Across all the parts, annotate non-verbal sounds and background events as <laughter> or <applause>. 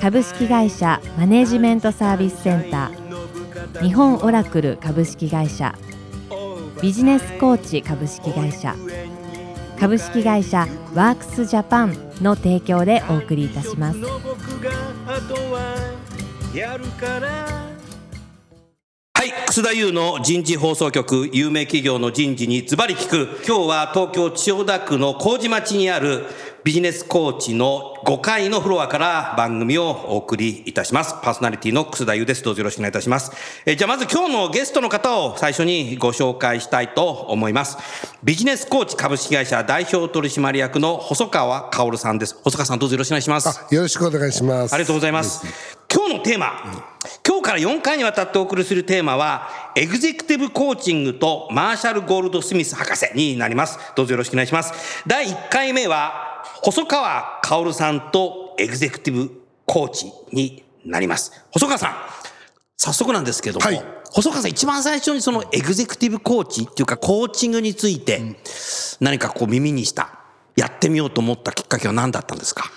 株式会社マネジメントサービスセンター。日本オラクル株式会社。ビジネスコーチ株式会社。株式会社ワークスジャパンの提供でお送りいたします。楠田優の人事放送局有名企業の人事にズバリ聞く。今日は東京千代田区の麹町にあるビジネスコーチの5階のフロアから番組をお送りいたします。パーソナリティの楠田優です。どうぞよろしくお願いいたします。えじゃあまず今日のゲストの方を最初にご紹介したいと思います。ビジネスコーチ株式会社代表取締役の細川薫さんです。細川さんどうぞよろしくお願いします。よろしくお願いします。ありがとうございます。今日のテーマ、今日から4回にわたってお送りするテーマは、エグゼクティブコーチングとマーシャル・ゴールド・スミス博士になります。どうぞよろしくお願いします。第1回目は、細川薫さんとエグゼクティブコーチになります。細川さん、早速なんですけども、はい細川さん一番最初にそのエグゼクティブコーチっていうかコーチングについて何かこう耳にした、やってみようと思ったきっかけは何だったんですか？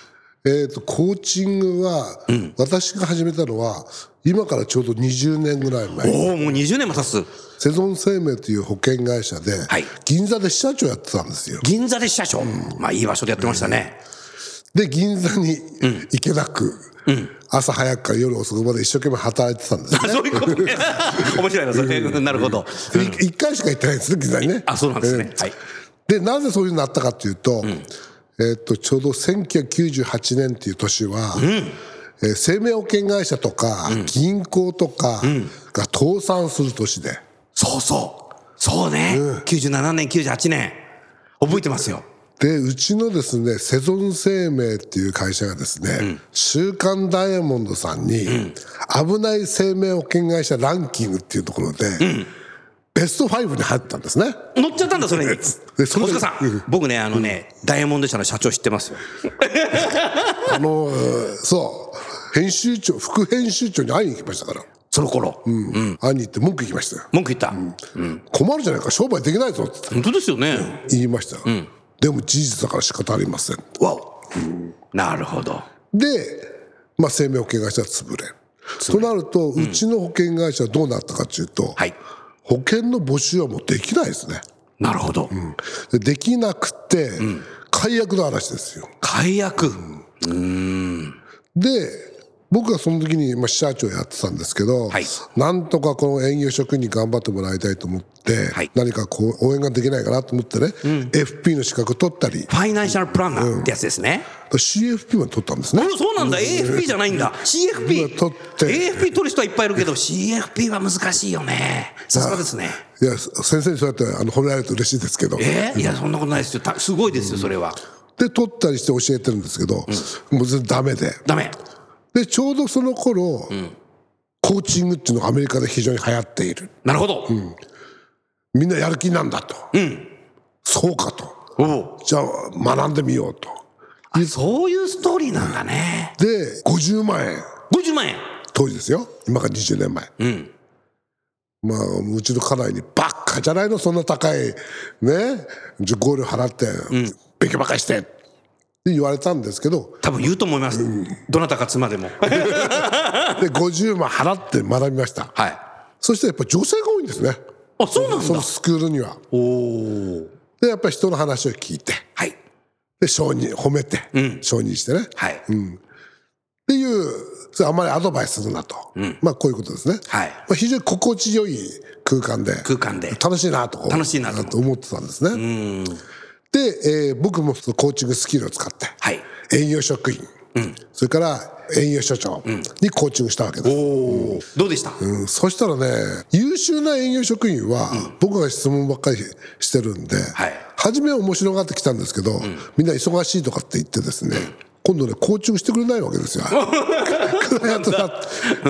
えっ、と、コーチングは、私が始めたのは、今からちょうど20年ぐらい前、おお、もう20年も経つ。セゾン生命という保険会社で、はい銀座で支社長やってたんですよ。銀座で支社長。まあいい場所でやってましたね。で、銀座に行けなく、朝早くから夜遅くまで一生懸命働いてたんですね。そういうことね。<laughs> 面白いな、それ。<laughs> なるほど。一回しか行ってないんですね、銀座にね。あ、そうなんですね。えはい。ーで、なぜそういうふうになったかというと、えっと、ちょうど1998年っていう年は、えー生命保険会社とか、銀行とかが倒産する年で、そうそう。そうね。97年、98年。覚えてますよ。で、うちのですね、セゾン生命っていう会社がですね、週刊ダイヤモンドさんに、危ない生命保険会社ランキングっていうところで、ベスト5に入ったんですね。乗っちゃったんだ、それに。でそれ細川さん、僕ね、あのね、ダイヤモンド社の社長知ってますよ。<laughs> あの、そう、編集長、副編集長に会いに行きましたから。その頃。うん。会いに行って文句言いましたよ。文句言った？困るじゃないか、商売できないぞって本当ですよね。言いました。でも事実だから仕方ありません。わお。なるほど。で、まあ、生命保険会社は潰れる。となると、うちの保険会社はどうなったかというと、はい。保険の募集はもうできないですね。なるほど。でできなくて、解約の話ですよ。解約。で、僕はその時に、まあ、支社長やってたんですけど、はいなんとかこの営業職員に頑張ってもらいたいと思って、はい何かこう応援ができないかなと思ってね、FP の資格取ったり、ファイナンシャルプランナーってやつですね。CFP まで取ったんですね。あそうなんだ、AFP じゃないんだ。CFP。取って AFP 取る人はいっぱいいるけど、CFP は難しいよね。さすがですね。いや、先生にそうやってあの褒められると嬉しいですけど、え？ーいや、そんなことないですよ。たすごいですよ、それは。で、取ったりして教えてるんですけど、もう全然ダメで。ダメ。で、ちょうどその頃、コーチングっていうのがアメリカで非常に流行っている。なるほど。みんなやる気なんだと。そうかと。じゃあ学んでみようと。あそういうストーリーなんだね。で、50万円。50万円。当時ですよ。今から20年前。うん。まあ、うちの家内に、ばっかじゃないの、そんな高い、ね、受講料払って、勉強ばっかりして言われたんですけど、多分言うと思います。どなたか妻でも。で、50万払って学びました。はい。そしてやっぱ女性が多いんですね。あ、そうなんだその。スクールには。おお。で、やっぱり人の話を聞いて、はい。で、承認、褒めて、承認してね。っはい。ていう、あんまりアドバイスするなと。まあ、こういうことですね。はいまあ、非常に心地よい空間で。空間で楽しいなと。楽しいなと思ってたんですね。で、えー僕もそのコーチングスキルを使って、はい。営業職員、それから営業所長にコーチングしたわけです。おお。どうでした？うん。そしたらね、優秀な営業職員は、僕が質問ばっかりしてるんで、はい。初めは面白がってきたんですけど、みんな忙しいとかって言ってですね、今度ねコーチングしてくれないわけですよ。クライアントだ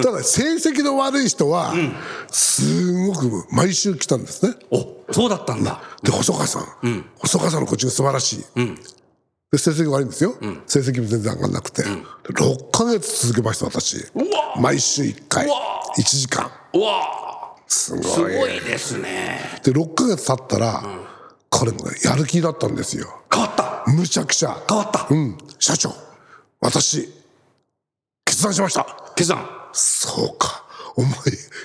ただ成績の悪い人はすごく毎週来たんですね。おそうだったんだ。で細川さん、細川さんのコーチング素晴らしい、で成績悪いんですよ、成績も全然上がんなくて、で6ヶ月続けました私。わ。毎週1回。うわ。1時間。うわ。すごい。すごいですね。で6ヶ月経ったら、彼もねやる気だったんですよ。変わったむちゃくちゃ。変わった。うん。社長。私決断しました。決断。そうか。お前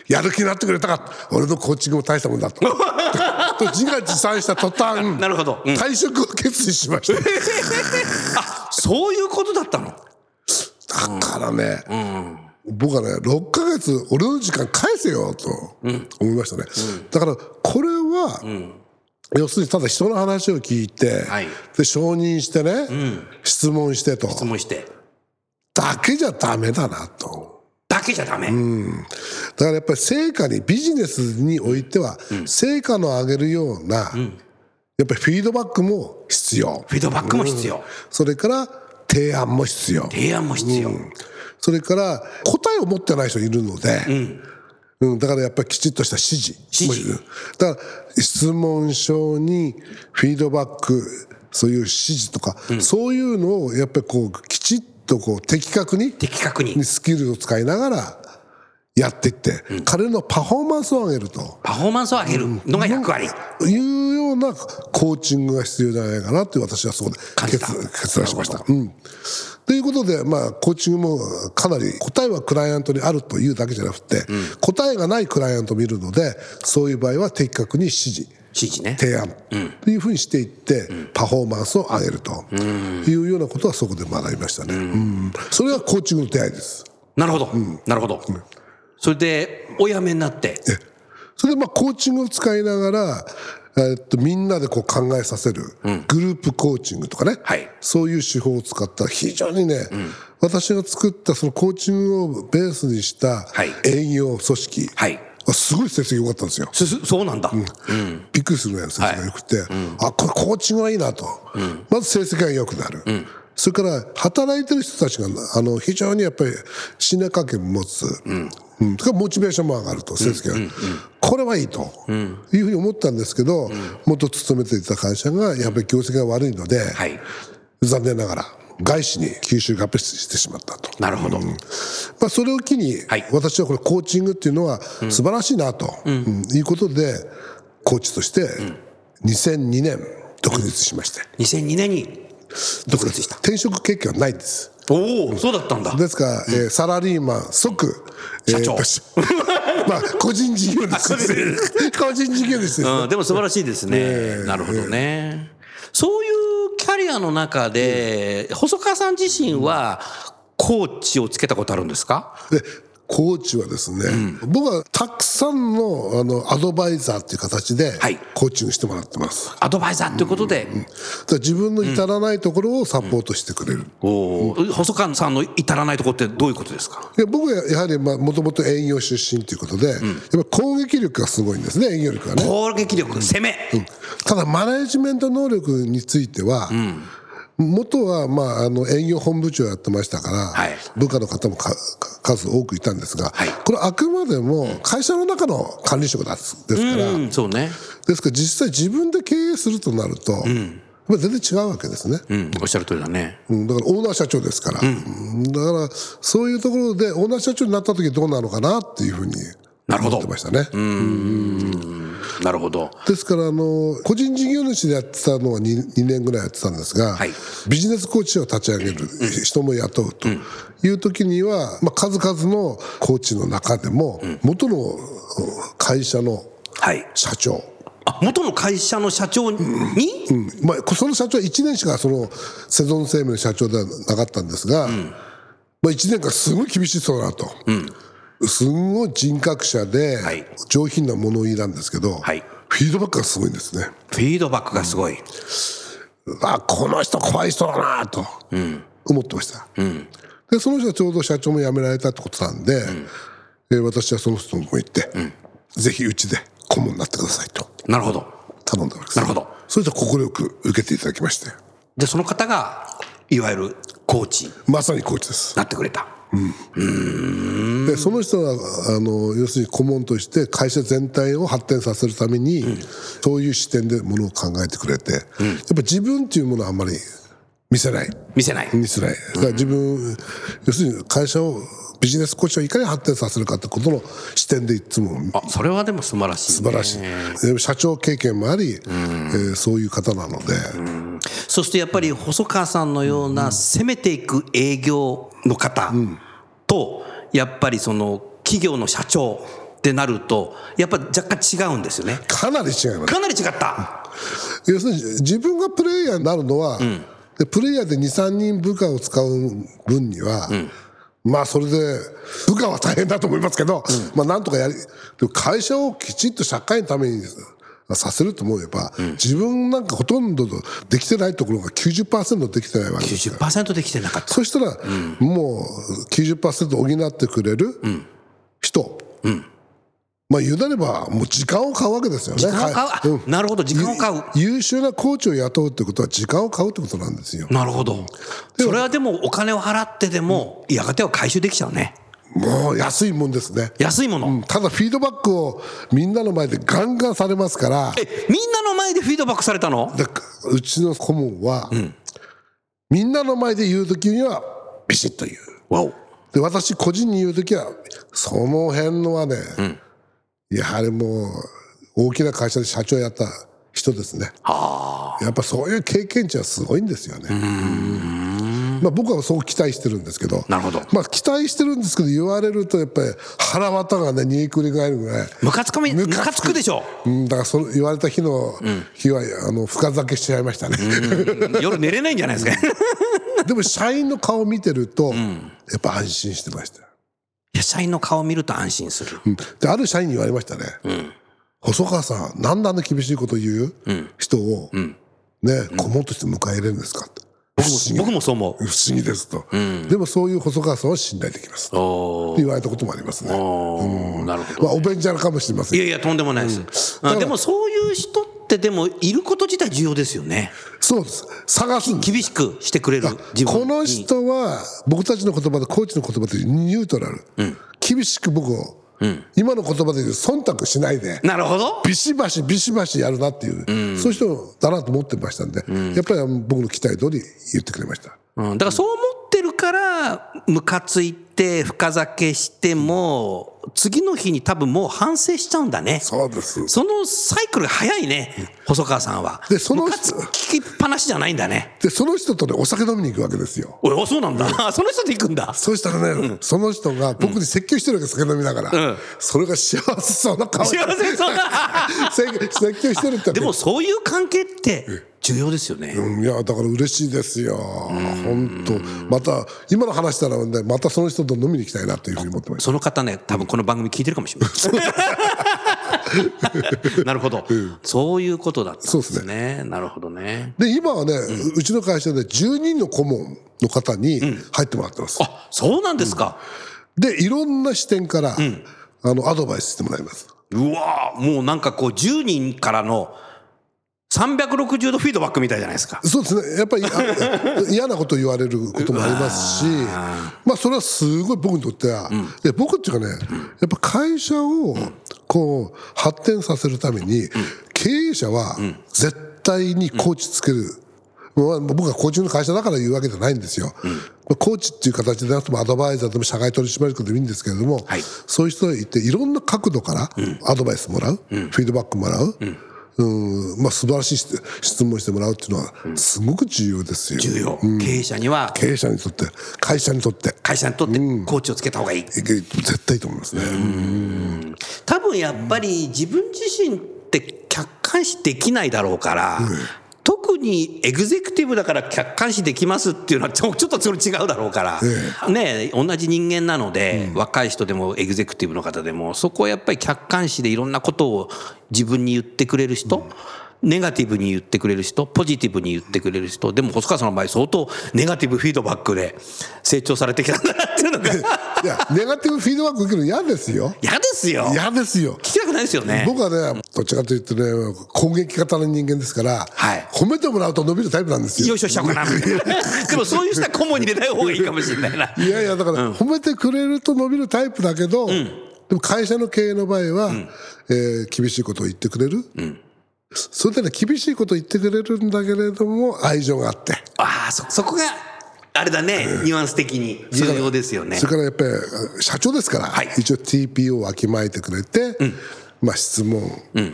やる気になってくれたか俺のコーチングも大したもんだと <laughs> と自画自賛した途端なるほど。うん。退職を決意しました。<laughs> あそういうことだったの？だからね、僕はね6ヶ月俺の時間返せよと思いましたね、だからこれは、要するにただ人の話を聞いて、はい。で承認してね、質問してと。質問して。だけじゃダメだなと。だけじゃダメ、だからやっぱり成果にビジネスにおいては、成果の上げるような、やっぱりフィードバックも必要。フィードバックも必要、それから提案も必要。提案も必要、それから答えを持ってない人いるので、うんだからやっぱりきちっとした指示。指示。だから質問書にフィードバックそういう指示とか、そういうのをやっぱりこうきちっとこう的確に的確に。スキルを使いながらやっていって、彼のパフォーマンスを上げると。パフォーマンスを上げるのが役割、いうようなコーチングが必要じゃないかなって私はそこで決断しました。うんということで、まあ、コーチングもかなり答えはクライアントにあるというだけじゃなくて、答えがないクライアントもいるのでそういう場合は的確に指示指示ね。提案というふうにしていって、パフォーマンスを上げるというようなことはそこで学びましたね、うん。それがコーチングの出会いです。なるほど、なるほど、それでお辞めになって。それでまあコーチングを使いながら、えっと、みんなでこう考えさせるグループコーチングとかね、はい。そういう手法を使った非常にね、私が作ったそのコーチングをベースにしたはい。営業組織、はい。すごい成績良かったんですよ。そうなんだ、びっくりするぐらいの成績が良くて、あこれコーチングはいいなと、まず成績が良くなる、それから働いてる人たちがあの非常にやっぱり信頼関係を持つ、うん。モチベーションも上がると成績が、これはいいと、いうふうに思ったんですけど、元勤めていた会社がやっぱり業績が悪いので、はい。残念ながら外資に吸収合併してしまったと。なるほど、まあ、それを機に、はい。私はこれコーチングっていうのは素晴らしいなと、うん。いうことでコーチとして2002年独立しまして、2002年に独立した。転職経験はないんですおおそうだったんだ。ですから、えーサラリーマン即、えー社長。やっぱし <laughs> まあ個人事業主です。<laughs> 個人事業主です、うん、でも素晴らしいですね、なるほどね、そういうキャリアの中で、細川さん自身はコーチをつけたことあるんですか？でコーチはですね、僕はたくさんのあのアドバイザーっていう形ではい。コーチングしてもらってます、アドバイザーということで、だから自分の至らないところをサポートしてくれる、細川さんの至らないところってどういうことですか？いや僕はやはりもともと営業出身ということで、やっぱ攻撃力がすごいんですね営業力がね。攻撃力、攻め、ただマネジメント能力については、元は、まあ、あの営業本部長やってましたから、はい。部下の方も数多くいたんですが、はい。これあくまでも会社の中の管理職ですですから、うん、そうね、ですから実際自分で経営するとなると、やっぱり全然違うわけですね。うん、おっしゃる通りだね。うんだからオーナー社長ですから、うんだからそういうところでオーナー社長になった時どうなのかなっていうふうになるほど。思ってましたね。なるほど。ですからあの個人事業主でやってたのは 2, 2年ぐらいやってたんですが、はい。ビジネスコーチを立ち上げる、人も雇うという時には、まあ、数々のコーチの中でも、元のうん会社のはい。社長、あ、元の会社の社長に、うん。まあ、その社長は1年しかそのセゾン生命の社長ではなかったんですが、まあ、1年間すごい厳しそうだなと、すんごい人格者ではい。上品な物言いなんですけど、はい。フィードバックがすごいんですね。フィードバックがすごい。あこの人怖い人だなと思ってました、でその人がちょうど社長も辞められたってことなんで、えー私はその人のとこ行って、ぜひうちで顧問になってくださいとなるほど。頼んだわけです。なるほど。それで快く受けていただきまして。で、その方が、いわゆる、ココーチ。まさにコーチです。なってくれたでその人があの要するに顧問として会社全体を発展させるために、そういう視点でものを考えてくれて、やっぱ自分っていうものはあんまり見せない。見せない。見せない。だから自分、要するに会社をビジネスコーチをいかに発展させるかってことの視点でいつも。あそれはでも素晴らしい、ね、素晴らしい、で社長経験もあり、えーそういう方なので、そしてやっぱり細川さんのような攻めていく営業の方と、やっぱりその企業の社長ってなると、やっぱ若干違うんですよね。かなり違います。かなり違った。要するに自分がプレイヤーになるのは、でプレイヤーで23人部下を使う分には、まあそれで部下は大変だと思いますけど、まあなんとかやり会社をきちっと社会のためにさせると思えば、自分なんかほとんどできてないところが90%できてないわけですから90%できてなかった。そしたら、もう90%補ってくれる人、まあ言うなればもう時間を買うわけですよね時間を買う？あうんなるほど、時間を買う。優秀なコーチを雇うってことは時間を買うってことなんですよ。なるほど。それはでもお金を払ってでも、やがては回収できちゃうね。もう安いもんですね。安いもの。うんただフィードバックをみんなの前でガンガンされますから、え、みんなの前でフィードバックされたの？でうちの顧問は、みんなの前で言う時にはビシッと言う。わお。で私個人に言う時はその辺のはね、やはりもう大きな会社で社長やった人ですね。やっぱそういう経験値はすごいんですよね。まあ、僕はそう期待してるんですけどなるほどまあ、期待してるんですけど言われるとやっぱり腹渡がね煮えくり返るぐらい。ムカつかみ、ムムカカつくでしょ。うん、だからその言われた日の日は、あの深酒しちゃいましたね、夜寝れないんじゃないですか。<laughs> でも社員の顔見てると、やっぱ安心してました社員の顔を見ると安心する。うん。である社員に言われましたね、細川さんなんであんな厳しいこと言う、人を、ね顧問として迎え入れるんですか？って僕も僕もそう思う。不思議。ですと、でもそういう細川さんは信頼できます。と言われたこともありますね、なるほど。まあ、おべんちゃらかもしれません。いやいや、とんでもないです。あでもそういう人って、でも、いること自体重要ですよね。そうです。探す。厳しくしてくれる自分に。この人は僕たちの言葉でコーチの言葉でニュートラル、厳しく僕を、今の言葉で言う忖度しないでなるほど。ビシバシビシバシやるなっていう、そういう人だなと思ってましたんで、やっぱり僕の期待通り言ってくれました。うん、だからそう思ってるから、ムカついて、深酒しても、次の日に多分もう反省しちゃうんだね。そうですそのサイクルが早いね、細川さんは。でそのムカつきっぱなしじゃないんだね。でその人とねお酒飲みに行くわけですよおい、あそうなんだ。その人で行くんだ。そうしたらね、その人が僕に説教してるわけ酒飲みながら、うんそれが幸せそうな顔幸せそうだ。<laughs> 説説教してるってでもそういう関係って重要ですよね。うんいやだから嬉しいですよ、本当、また今の話したら、ね、またその人と飲みに行きたいなというふうに思ってました。その方ね、多分この番組聞いてるかもしれない。<laughs> なるほど。そういうことだったんそうですですね。なるほどね。で今はね、うちの会社で10人の顧問の方に入ってもらってます、あ、そうなんですか。でいろんな視点から、あのアドバイスしてもらいますうわーもうなんかこう10人からの360度フィードバックみたいじゃないですか。そうですね。やっぱりあ嫌なこと言われることもありますしまあそれはすごい僕にとっては、で僕っていうかねやっぱ会社をこう発展させるために経営者は絶対にコーチつける、まあ僕はコーチの会社だから言うわけじゃないんですよ、コーチっていう形でなくてもアドバイザーでも社外取締役でもいいんですけれども、はい。そういう人がいていろんな角度からアドバイスもらう、フィードバックもらう、うんまあ、素晴らしい質質問してもらうっていうのはすごく重要ですよ、重要。経営者には、経営者にとって会社にとって。会社にとってコーチをつけた方がいい。絶対いいと思いますね、多分やっぱり自分自身って客観視できないだろうから、特にエグゼクティブだから客観視できますっていうのは <laughs> ちょっとそれ違うだろうから、ね同じ人間なので、若い人でもエグゼクティブの方でもそこをやっぱり客観視でいろんなことを自分に言ってくれる人、ネガティブに言ってくれる人、ポジティブに言ってくれる人、でも細川さんの場合相当ネガティブフィードバックで成長されてきたんだなっていうのがいやネガティブフィードバック受けるの嫌ですよ嫌ですよ。嫌ですよ聞きたくないですよね。僕はね、どっちかというとね、攻撃型の人間ですから、はい褒めてもらうと伸びるタイプなんですよ。よいしょしちうかな。<laughs> でもそういう人は顧問に入れない方がいいかもしれないな。いやいや、だから、褒めてくれると伸びるタイプだけど、でも会社の経営の場合は、えー厳しいことを言ってくれる。それでね、厳しいことを言ってくれるんだけれども、愛情があって。ああ、そ、そこが、あれだね、ニュアンス的に重要ですよねそれ。からやっぱり、社長ですから、はい一応 TP をわきまえてくれて、まあ質問、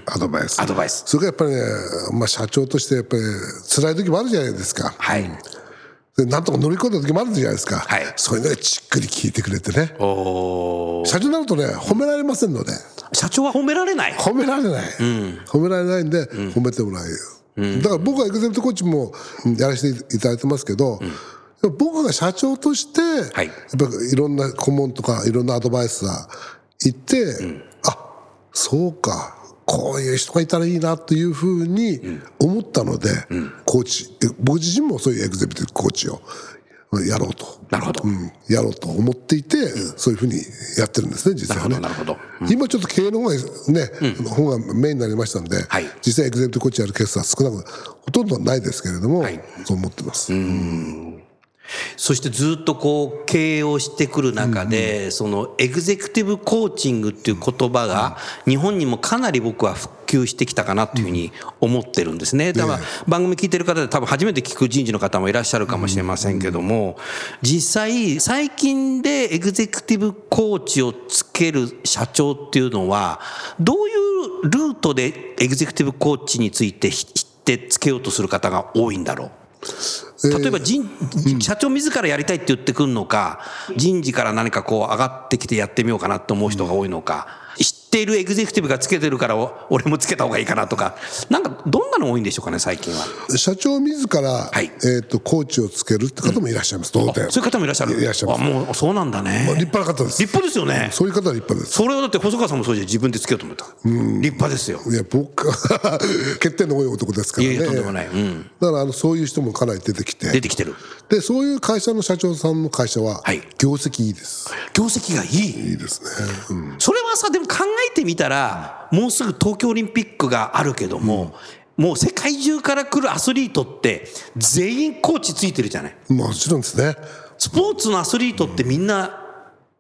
アドバイス。アドバイスそれからやっぱりね、まあ社長としてやっぱり辛い時もあるじゃないですか。はい。でなんとか乗り越えた時もあるじゃないですか。はいそういうのがじっくり聞いてくれてね。おー社長になるとね、褒められませんので。社長は褒められない。褒められない、褒められないんで、褒めてもらえる、だから僕はエグゼクティブコーチもうんやらせていただいてますけど、僕が社長として、はい。やっぱいろんな顧問とかいろんなアドバイスが言って、あそうか。こういう人がいたらいいなというふうに思ったので、コーチ。え僕自身もそういうエグゼクティブコーチをやろうと。なるほど。うん、やろうと思っていて、そういうふうにやってるんですね、実際はね。なるほど今ちょっと経営の方がね、方がメインになりましたんで、はい。実際エグゼクティブコーチやるケースは少なく、ほとんどないですけれども、はい。そう思ってます。そしてずっとこう経営をしてくる中で、そのエグゼクティブコーチングっていう言葉が日本にもかなり僕は普及してきたかなというふうに思ってるんですね。だから番組聞いてる方で多分初めて聞く人事の方もいらっしゃるかもしれませんけども、実際最近でエグゼクティブコーチをつける社長っていうのはどういうルートでエグゼクティブコーチについて知ってつけようとする方が多いんだろう？例えば人、社長自らやりたいって言ってくるのか、人事から何かこう上がってきてやってみようかなと思う人が多いのか、知っているエグゼクティブがつけてるからお俺もつけた方がいいかなとか、なんかどんなの多いんでしょうかね、最近は。社長自ら、はいえっ、と、コーチをつけるって方もいらっしゃいます、当然。そういう方もいらっしゃる。いらっしゃいますあ、もうそうなんだね。立派な方です。立派ですよね。そういう方は立派です。それはだって細川さんもそうじゃん自分でつけようと思った。立派ですよ。いや、僕は <laughs> 欠点の多い男ですからね。いやいやとんでもないうんだから、あの、そういう人もかなり出てきて。出てきてる。で、そういう会社の社長さんの会社ははい、業績いいです。業績がいい。いいですね。うんそれはさ、でも考えてみたら、もうすぐ東京オリンピックがあるけども、もう世界中から来るアスリートって、全員コーチついてるじゃない。もちろんですね。スポーツのアスリートってみんな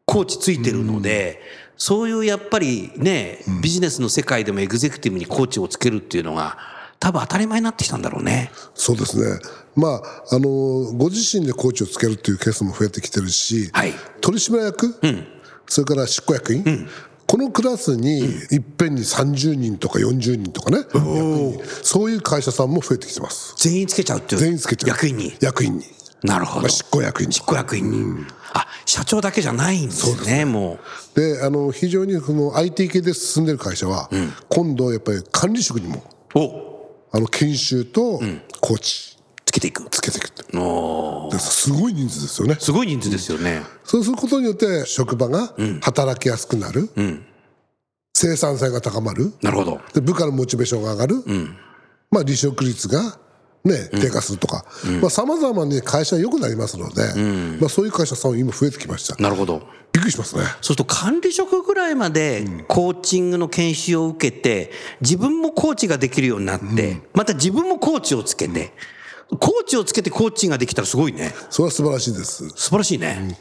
コーチついてるので、そういうやっぱりね、ビジネスの世界でもエグゼクティブにコーチをつけるっていうのが、多分当たり前になってきたんだろうね。そうですね。まあ、あの、ご自身でコーチをつけるっていうケースも増えてきてるし、はい取締役、それから執行役員、このクラスにいっぺんに30人とか40人とかね、そういう会社さんも増えてきてます。全員つけちゃうっていう？全員つけちゃう。役員に？役員に。なるほど。まあ、執行役員に。執行役員に。あ、社長だけじゃないんですね、もう。で、あの、非常にその IT 系で進んでる会社は、今度やっぱり管理職にも、おあの、研修とコーチつけていく。つけていくす。ごい人数ですよね。すごい人数ですよね。そうすることによって職場が働きやすくなる、生産性が高まる。なるほど。で部下のモチベーションが上がる、まあ、離職率が、ね、低下するとか。さまざ、まに会社は良くなりますので、まあ、そういう会社さんは今増えてきました。なるほど。びっくりしますね。そうすると管理職ぐらいまでコーチングの研修を受けて、自分もコーチができるようになって、また自分もコーチをつけて、コーチをつけてコーチができたらすごいね。それは素晴らしいです。や素晴らしいね。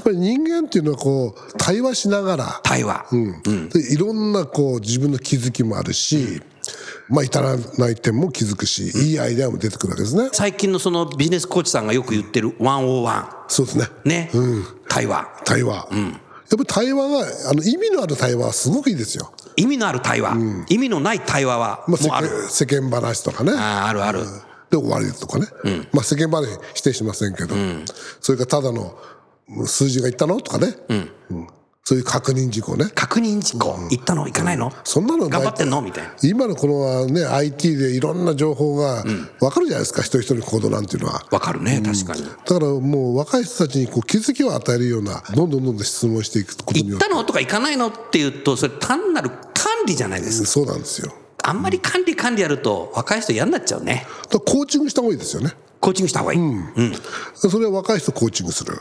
っぱり人間っていうのはこう対話しながら、対話。うんでいろんなこう自分の気づきもあるし、まあ至らない点も気づくし、いいアイデアも出てくるわけですね。最近のそのビジネスコーチさんがよく言ってる101。そうですね。ね。対話。対話。やっぱり対話が、あの意味のある対話はすごくいいですよ。意味のある対話。意味のない対話はまあ、世もうある。間世間話とかね。ああ、あるある。で終わりとかね。まあ世間話否定しませんけど、それからただの数字がいったのとかね、うんそういう確認事項ね。確認事項？行ったの？行かないの？そんなの頑張ってんの？みたいな。今のこのね、IT でいろんな情報が分かるじゃないですか、一人一人の行動なんていうのは。わかるね、確かに。だからもう若い人たちにこう気づきを与えるような、どんどんどんどん質問していくことによっ。行ってたの？とか行かないの？っていうと、それ単なる管理じゃないですか。そうなんですよ。あんまり管理管理やると若い人嫌になっちゃうね。コーチングした方がいいですよね。コーチングした方がいい。うん。それは若い人コーチングする。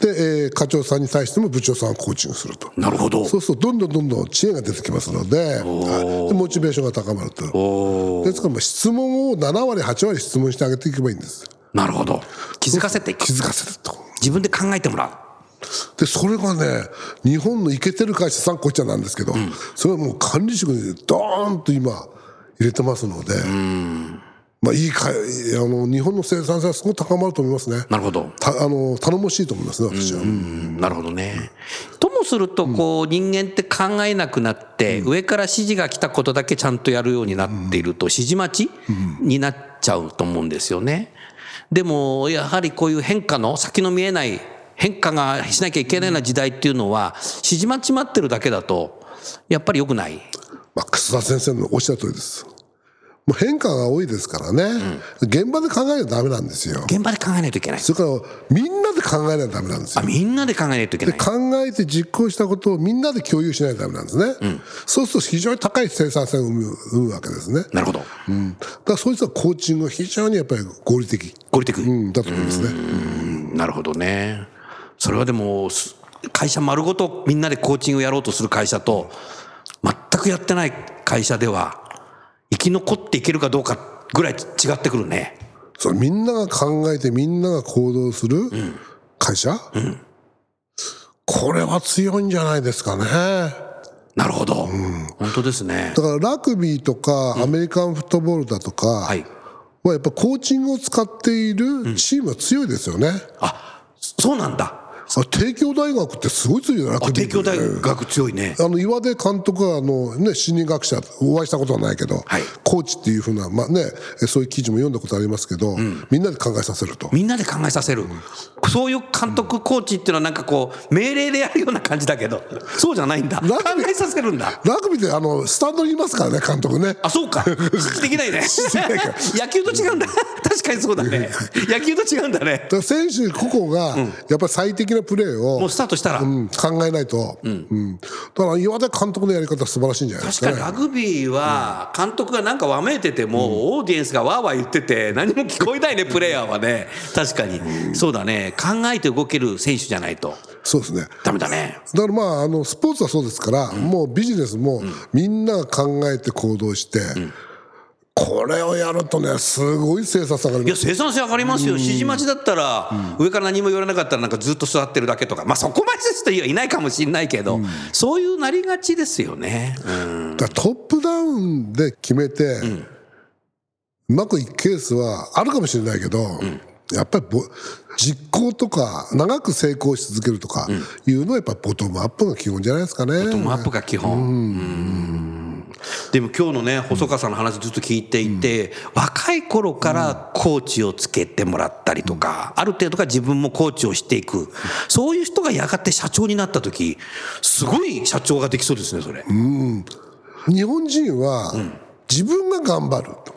で、えー課長さんに対しても部長さんはコーチングすると。なるほど。そうするとどんどんどんどん知恵が出てきますのではい。でモチベーションが高まると。ですからまあ質問を7割8割質問してあげていけばいいんです。なるほど。気づかせて。いく気づかせると。自分で考えてもらうでそれがね日本のイケてる会社さんこっちゃなんですけど、それはもう管理職にドーンと今入れてますので、まあいいかあの日本の生産性はすごく高まると思いますね。なるほど。たあの頼もしいと思いますね私は、うんなるほどね。ともするとこう人間って考えなくなって上から指示が来たことだけちゃんとやるようになっていると指示待ちになっちゃうと思うんですよね。でもやはりこういう変化の先の見えない変化がしなきゃいけないような時代っていうのは指示待ち待ってるだけだとやっぱり良くない。まあ、楠田先生のおっしゃる通りです。もう変化が多いですからね、現場で考えないとダメなんですよ。現場で考えないといけない。それからみんなで考えないとダメなんですあよみんなで考えないといけない。考えて実行したことをみんなで共有しないとダメなんですね、そうすると非常に高い生産性を生む生むわけですね、なるほど。うん、だからそういったコーチングは非常にやっぱり合理的、合理的。うん、だと思いますね、なるほどね。それはでも、す会社丸ごとみんなでコーチングをやろうとする会社と、全くやってない会社では、生き残っていけるかどうかぐらい違ってくるね。それみんなが考えてみんなが行動する会社、これは強いんじゃないですかねなるほど。本当ですねだ。からラグビーとかアメリカンフットボールだとか、はい。はやっぱコーチングを使っているチームは強いですよね、あ、そうなんだ。あ帝京大学ってすごい強いよラあ、グビー帝京大学強いね。あの岩出監督はあの、ね、心理学者お会いしたことはないけど、はいコーチっていうふうな、まあね、そういう記事も読んだことありますけど、みんなで考えさせると。みんなで考えさせる。そういう監督、コーチっていうのはなんかこう、命令でやるような感じだけど、そうじゃないんだ。考ラグビーえさせるんだ。ラグビーってあのスタンドにいますからね監督ねあ、そうか。できないね。<laughs> <laughs> 野球と違うんだ。確かにそうだね。野球と違うんだね選手個々がやっぱり最適なプレーを、もうスタートしたら。うん考えないと、うん。だから岩出監督のやり方は素晴らしいんじゃないです確かね。かにラグビーは監督がなんかわめいてても、オーディエンスがわーわー言ってて何も聞こえないねプレイヤーはね。確かに、そうだね。考えて動ける選手じゃないと。そうですね。ダメだね。だからまああのスポーツはそうですから、もうビジネスもみんなが考えて行動して、これをやるとねすごい生産性上がりいや生産性上がりますよ。指示待ちだったら、上から何も言われなかったらなんかずっと座ってるだけとか。まあそこまでです人はいないかもしれないけど、そういうなりがちですよね、うん、だからトップダウンで決めて、うまくいくケースはあるかもしれないけど、やっぱりぼ実行とか長く成功し続けるとかいうのはやっぱボトムアップが基本じゃないですかね。ボトムアップが基本。うんでも今日のね細川さんの話ずっと聞いていて、若い頃からコーチをつけてもらったりとか、ある程度が自分もコーチをしていく、そういう人がやがて社長になった時すごい社長ができそうですねそれ、日本人は自分が頑張ると。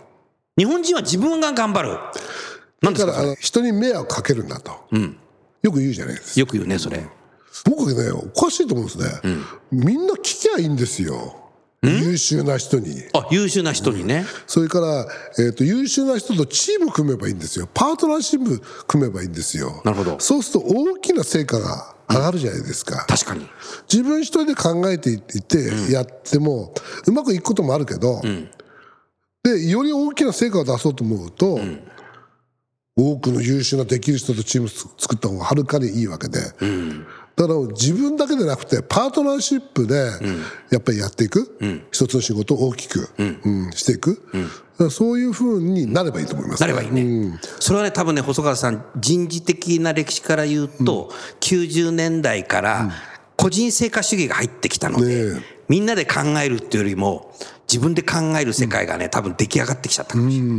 日本人は自分が頑張る。なんですだから人に迷惑かけるんだと、よく言うじゃないですか。よく言うねそれ。僕はねおかしいと思うんですね。みんな聞きゃいいんですよ。優秀な人に。あ優秀な人にね、それから、えー、と優秀な人とチーム組めばいいんですよ。パートナーシップ組めばいいんですよ。なるほど。そうすると大きな成果が上がるじゃないですか。確かに。自分一人で考えていってやっても、うまくいくこともあるけど、でより大きな成果を出そうと思うと、多くの優秀なできる人とチームつ作った方がはるかにいいわけで、だから自分だけでなくてパートナーシップでやっぱりやっていく、一つの仕事を大きく、うん。していく、だからそういうふうになればいいと思います、なればいいね、それはね多分ね細川さん人事的な歴史から言うと、90年代から個人成果主義が入ってきたので、ねみんなで考えるっていうよりも自分で考える世界がね多分出来上がってきちゃったかもしれない、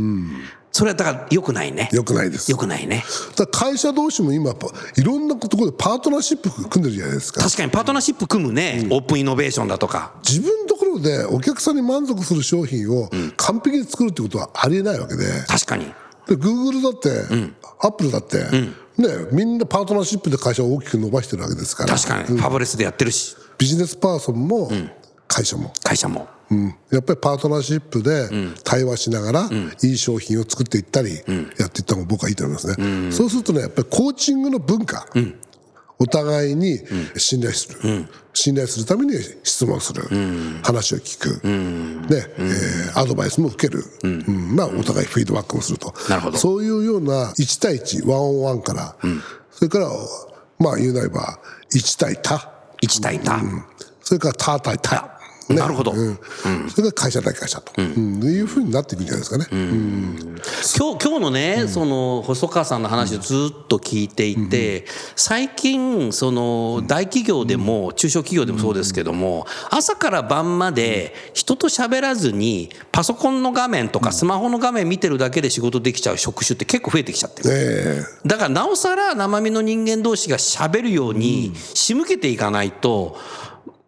それはだから良くないね。よくないです。良くないね。だ会社同士も今パいろんなところでパートナーシップ組んでるじゃないですか。確かにパートナーシップ組むね、オープンイノベーションだとか。自分のところでお客さんに満足する商品を完璧に作るってことはありえないわけで、確かに。で Google だって、アップルだって、ね、みんなパートナーシップで会社を大きく伸ばしてるわけですから。確かに、ファブレスでやってるしビジネスパーソンも会社も、会社もうん。やっぱりパートナーシップで対話しながらいい商品を作っていったりやっていったのが僕はいいと思いますね、そうするとねやっぱりコーチングの文化お互いに信頼する、信頼するために質問する、話を聞く、ねえーアドバイスも受ける、うん。まあ、お互いフィードバックもすると。なるほど。そういうような1対1ワンオンワンから、それからまあ言うなれば1対多、1対多、それから他対他。ね。なるほど。うん。それが会社対会社と、うん。いうふうになっていくんじゃないですかね。今日今日のね、その細川さんの話をずっと聞いていて、最近その大企業でも中小企業でもそうですけども、朝から晩まで人と喋らずにパソコンの画面とかスマホの画面見てるだけで仕事できちゃう職種って結構増えてきちゃってる。え。だからなおさら生身の人間同士が喋るように仕向けていかないと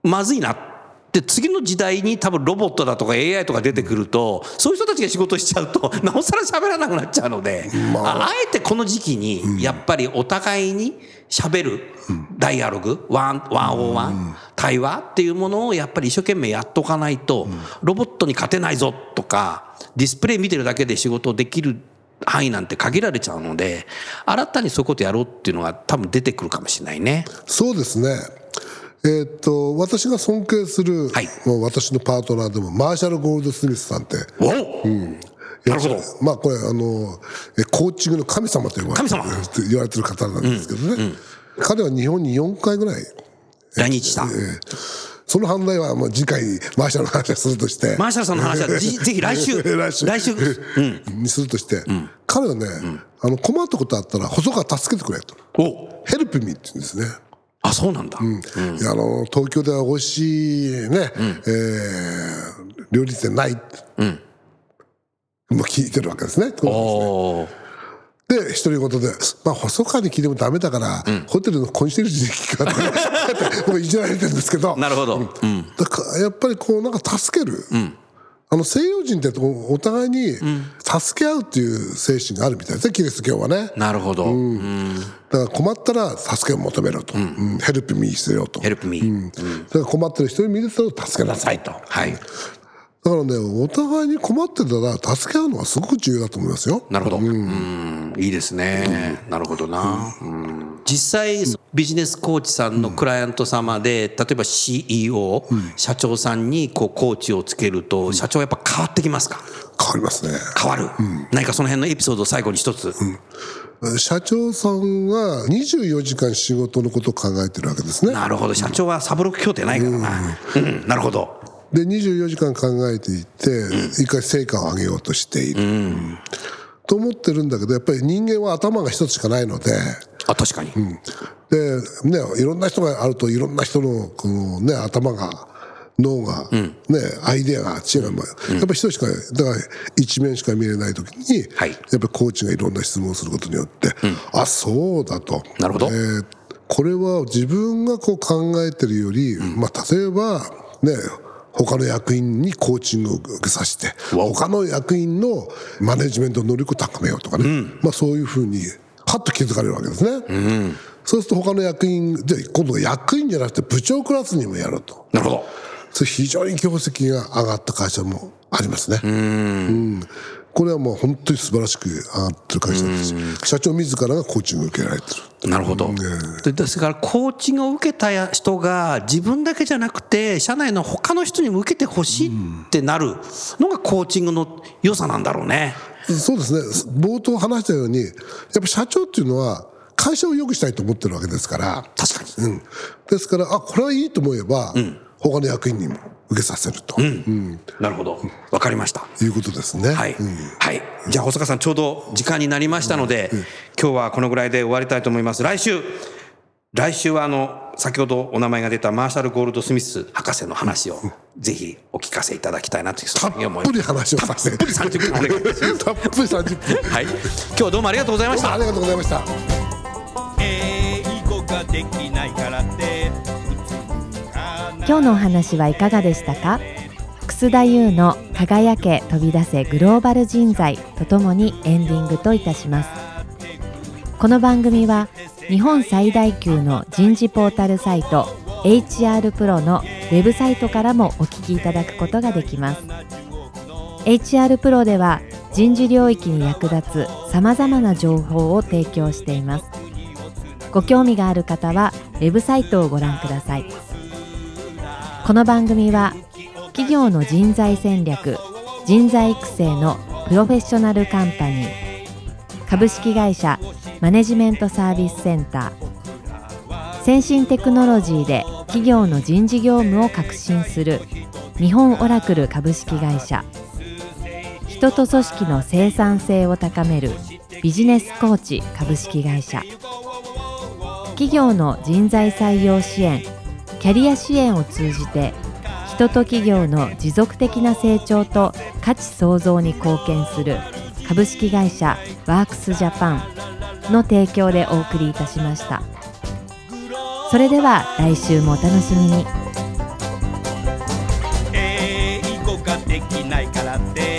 まずいなって次の時代に多分ロボットだとか AI とか出てくるとそういう人たちが仕事しちゃうと <laughs> なおさら喋らなくなっちゃうので、あ。あえてこの時期にやっぱりお互いに喋るダイアログワンワンオンワン対話っていうものをやっぱり一生懸命やっとかないとロボットに勝てないぞとかディスプレイ見てるだけで仕事できる範囲なんて限られちゃうので新たにそういうことやろうっていうのが多分出てくるかもしれないね。そうですね。えーっと私が尊敬する、はい。もう私のパートナーでもマーシャル・ゴールドスミスさんっておなるほど。まあこれあのえコーチングの神様と呼ばれて神様。る言われてる方なんですけどね、彼は日本に4回ぐらい来日した。その反対はもう次回マーシャルの話をするとして。マーシャルさんの話はじぜひ <laughs> 来週来週。来週うん。にするとして、彼はね、あの困ったことあったら細川助けてくれと。お。ヘルプミーって言うんですねあそうなんだ。いやあの東京では美味しいね、えー料理店ない、もう聞いてるわけですね。で独り言で、まあ、細川に聞いてもダメだから、ホテルのコンシェルジュに聞くからってもういじられてるんですけど。<laughs> なるほど。うん。だからやっぱりこうなんか助ける、あの西洋人ってお互いに助け合うっていう精神があるみたいですねキリスト教はね。なるほど。だから困ったら助けを求めろと、うんヘルプミーしてよと。ヘルプミー。だから困ってる人に見ると助けなさいと。だはい。からね、お互いに困ってたら助け合うのはすごく重要だと思いますよ。なるほど。うん、いいですね。なるほどな。うん実際、ビジネスコーチさんのクライアント様で、例えば CEO、社長さんにこうコーチをつけると、社長はやっぱ変わってきますか？変わりますね。変わる。何かその辺のエピソードを最後に一つ。社長さんは24時間仕事のことを考えてるわけですね。なるほど。社長はサブロック協定ないからな。うん、なるほど。で、24時間考えていて、一回成果を上げようとしている。と思ってるんだけど、やっぱり人間は頭が一つしかないので、あ、確かに。で、ね、いろんな人があるといろんな人のこの、ね、頭が脳が、ねアイデアが違う、まあやっぱり人しかだから一面しか見えない時に、はい。やっぱりコーチがいろんな質問をすることによって、あそうだと。なるほど。ーこれは自分がこう考えてるより、まあ、例えばね他の役員にコーチングを受けさせて他の役員のマネジメント能力を高めようとかね、まあ、そういうふうにパッと気づかれるわけですね。そうすると他の役員で今度は役員じゃなくて部長クラスにもやると。なるほど。それ非常に業績が上がった会社もありますね。うんこれはもう本当に素晴らしく上がってる会社です。し社長自らがコーチングを受けられてる。なるほど。でですから、コーチングを受けた人が自分だけじゃなくて、社内の他の人にも受けてほしいってなるのがコーチングの良さなんだろうね。そうですね。冒頭話したようにやっぱ社長っていうのは会社を良くしたいと思ってるわけですから。確かに。うん、ですからあこれはいいと思えば、他の役員にも受けさせると、なるほど。わかりました。いうことですね。はい、はい、じゃあ細川さんちょうど時間になりましたので、今日はこのぐらいで終わりたいと思います。来週。来週はあの先ほどお名前が出たマーシャル・ゴールド・スミス博士の話をぜひお聞かせいただきたいなというたっぷり話をさせて。たっぷり30分お願いいたします。<laughs> たっぷり30分はい。今日はどうもありがとうございました。ありがとうございました。英語ができないから今日のお話はいかがでしたか？楠田優の輝け飛び出せグローバル人材とともにエンディングといたします。この番組は日本最大級の人事ポータルサイト HR プロのウェブサイトからもお聞きいただくことができます。HR プロでは人事領域に役立つさまざまな情報を提供しています。ご興味がある方はウェブサイトをご覧ください。この番組は企業の人材戦略人材育成のプロフェッショナルカンパニー株式会社マネジメントサービスセンター先進テクノロジーで企業の人事業務を革新する日本オラクル株式会社人と組織の生産性を高めるビジネスコーチ株式会社企業の人材採用支援キャリア支援を通じて人と企業の持続的な成長と価値創造に貢献する株式会社ワークスジャパンの提供でお送りいたしました。それでは来週もお楽しみに。英語ができないからって。